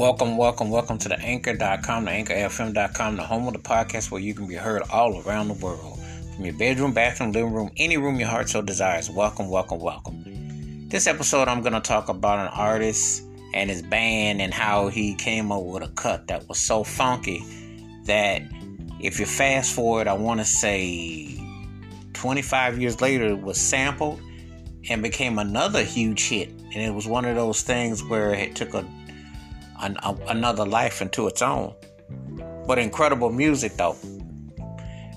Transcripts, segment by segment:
Welcome, welcome, welcome to the anchor.com, the anchorfm.com, the home of the podcast where you can be heard all around the world. From your bedroom, bathroom, living room, any room your heart so desires. Welcome, welcome, welcome. This episode, I'm going to talk about an artist and his band and how he came up with a cut that was so funky that if you fast forward, I want to say 25 years later, it was sampled and became another huge hit. And it was one of those things where it took a an, a, another life into its own. But incredible music though.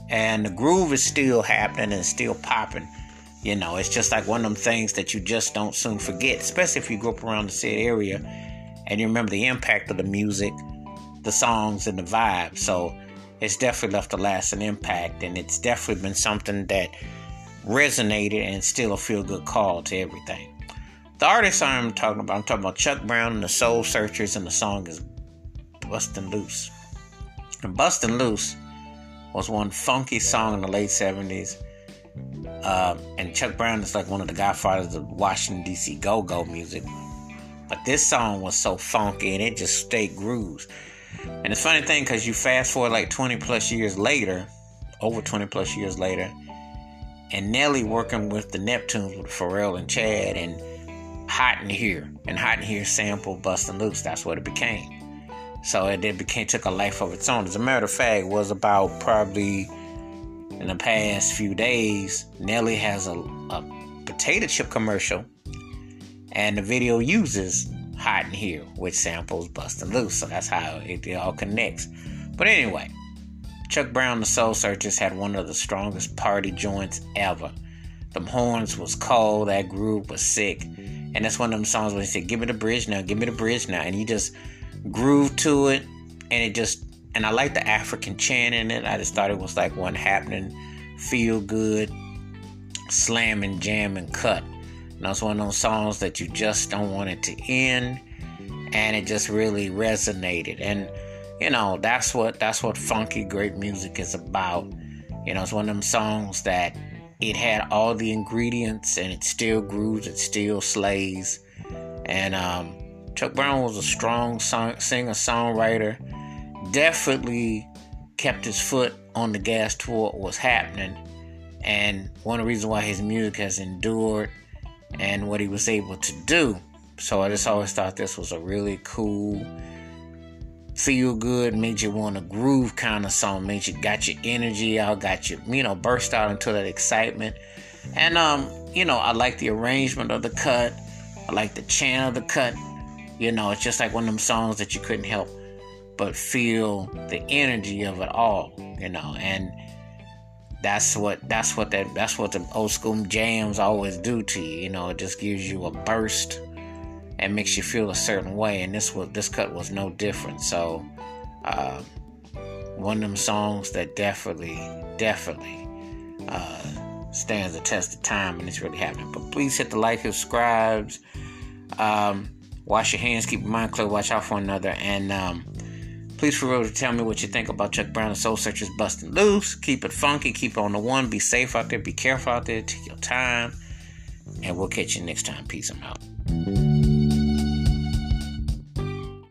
And the groove is still happening and still popping. You know, it's just like one of them things that you just don't soon forget, especially if you grew up around the said area and you remember the impact of the music, the songs, and the vibe. So it's definitely left a lasting impact, and it's definitely been something that resonated and still a feel good call to everything. The artist I'm talking about, I'm talking about Chuck Brown and the Soul Searchers, and the song is Bustin' Loose. And Bustin' Loose was one funky song in the late 70s. Uh, and Chuck Brown is like one of the godfathers of Washington, D.C. go go music. But this song was so funky and it just stayed grooves. And it's funny thing because you fast forward like 20 plus years later, over 20 plus years later, and Nelly working with the Neptunes with Pharrell and Chad, and Hot in Here, and Hot in Here sample Bustin' Loose. That's what it became. So it, it became took a life of its own. As a matter of fact, was about probably in the past few days. Nelly has a, a potato chip commercial, and the video uses Hot in Here, which samples Bustin' Loose. So that's how it, it all connects. But anyway, Chuck Brown, the Soul Searchers, had one of the strongest party joints ever. Them horns was cold, that groove was sick. And that's one of them songs where he said, Give me the bridge now, give me the bridge now. And he just groove to it. And it just, and I like the African chant in it. I just thought it was like one happening, feel good, slamming, jamming, cut. And that's one of those songs that you just don't want it to end. And it just really resonated. And, you know, that's what that's what funky great music is about. You know, it's one of them songs that it had all the ingredients and it still grooves, it still slays. And um, Chuck Brown was a strong song, singer songwriter. Definitely kept his foot on the gas to what was happening. And one of the reasons why his music has endured and what he was able to do. So I just always thought this was a really cool, feel good, made you want to groove kind of song, made you got your energy out, got you, you know, burst out into that excitement. And um, you know, I like the arrangement of the cut. I like the chant of the cut. You know, it's just like one of them songs that you couldn't help but feel the energy of it all, you know, and that's what that's what that that's what the old school jams always do to you, you know, it just gives you a burst and makes you feel a certain way. And this was this cut was no different. So uh, one of them songs that definitely, definitely uh, stands the test of time, and it's really happening. But please hit the like, subscribes, um, wash your hands, keep your mind clear, watch out for another, and um, please for real to tell me what you think about Chuck Brown and Soul Searchers busting loose. Keep it funky, keep it on the one. Be safe out there, be careful out there, take your time, and we'll catch you next time. Peace. I'm out.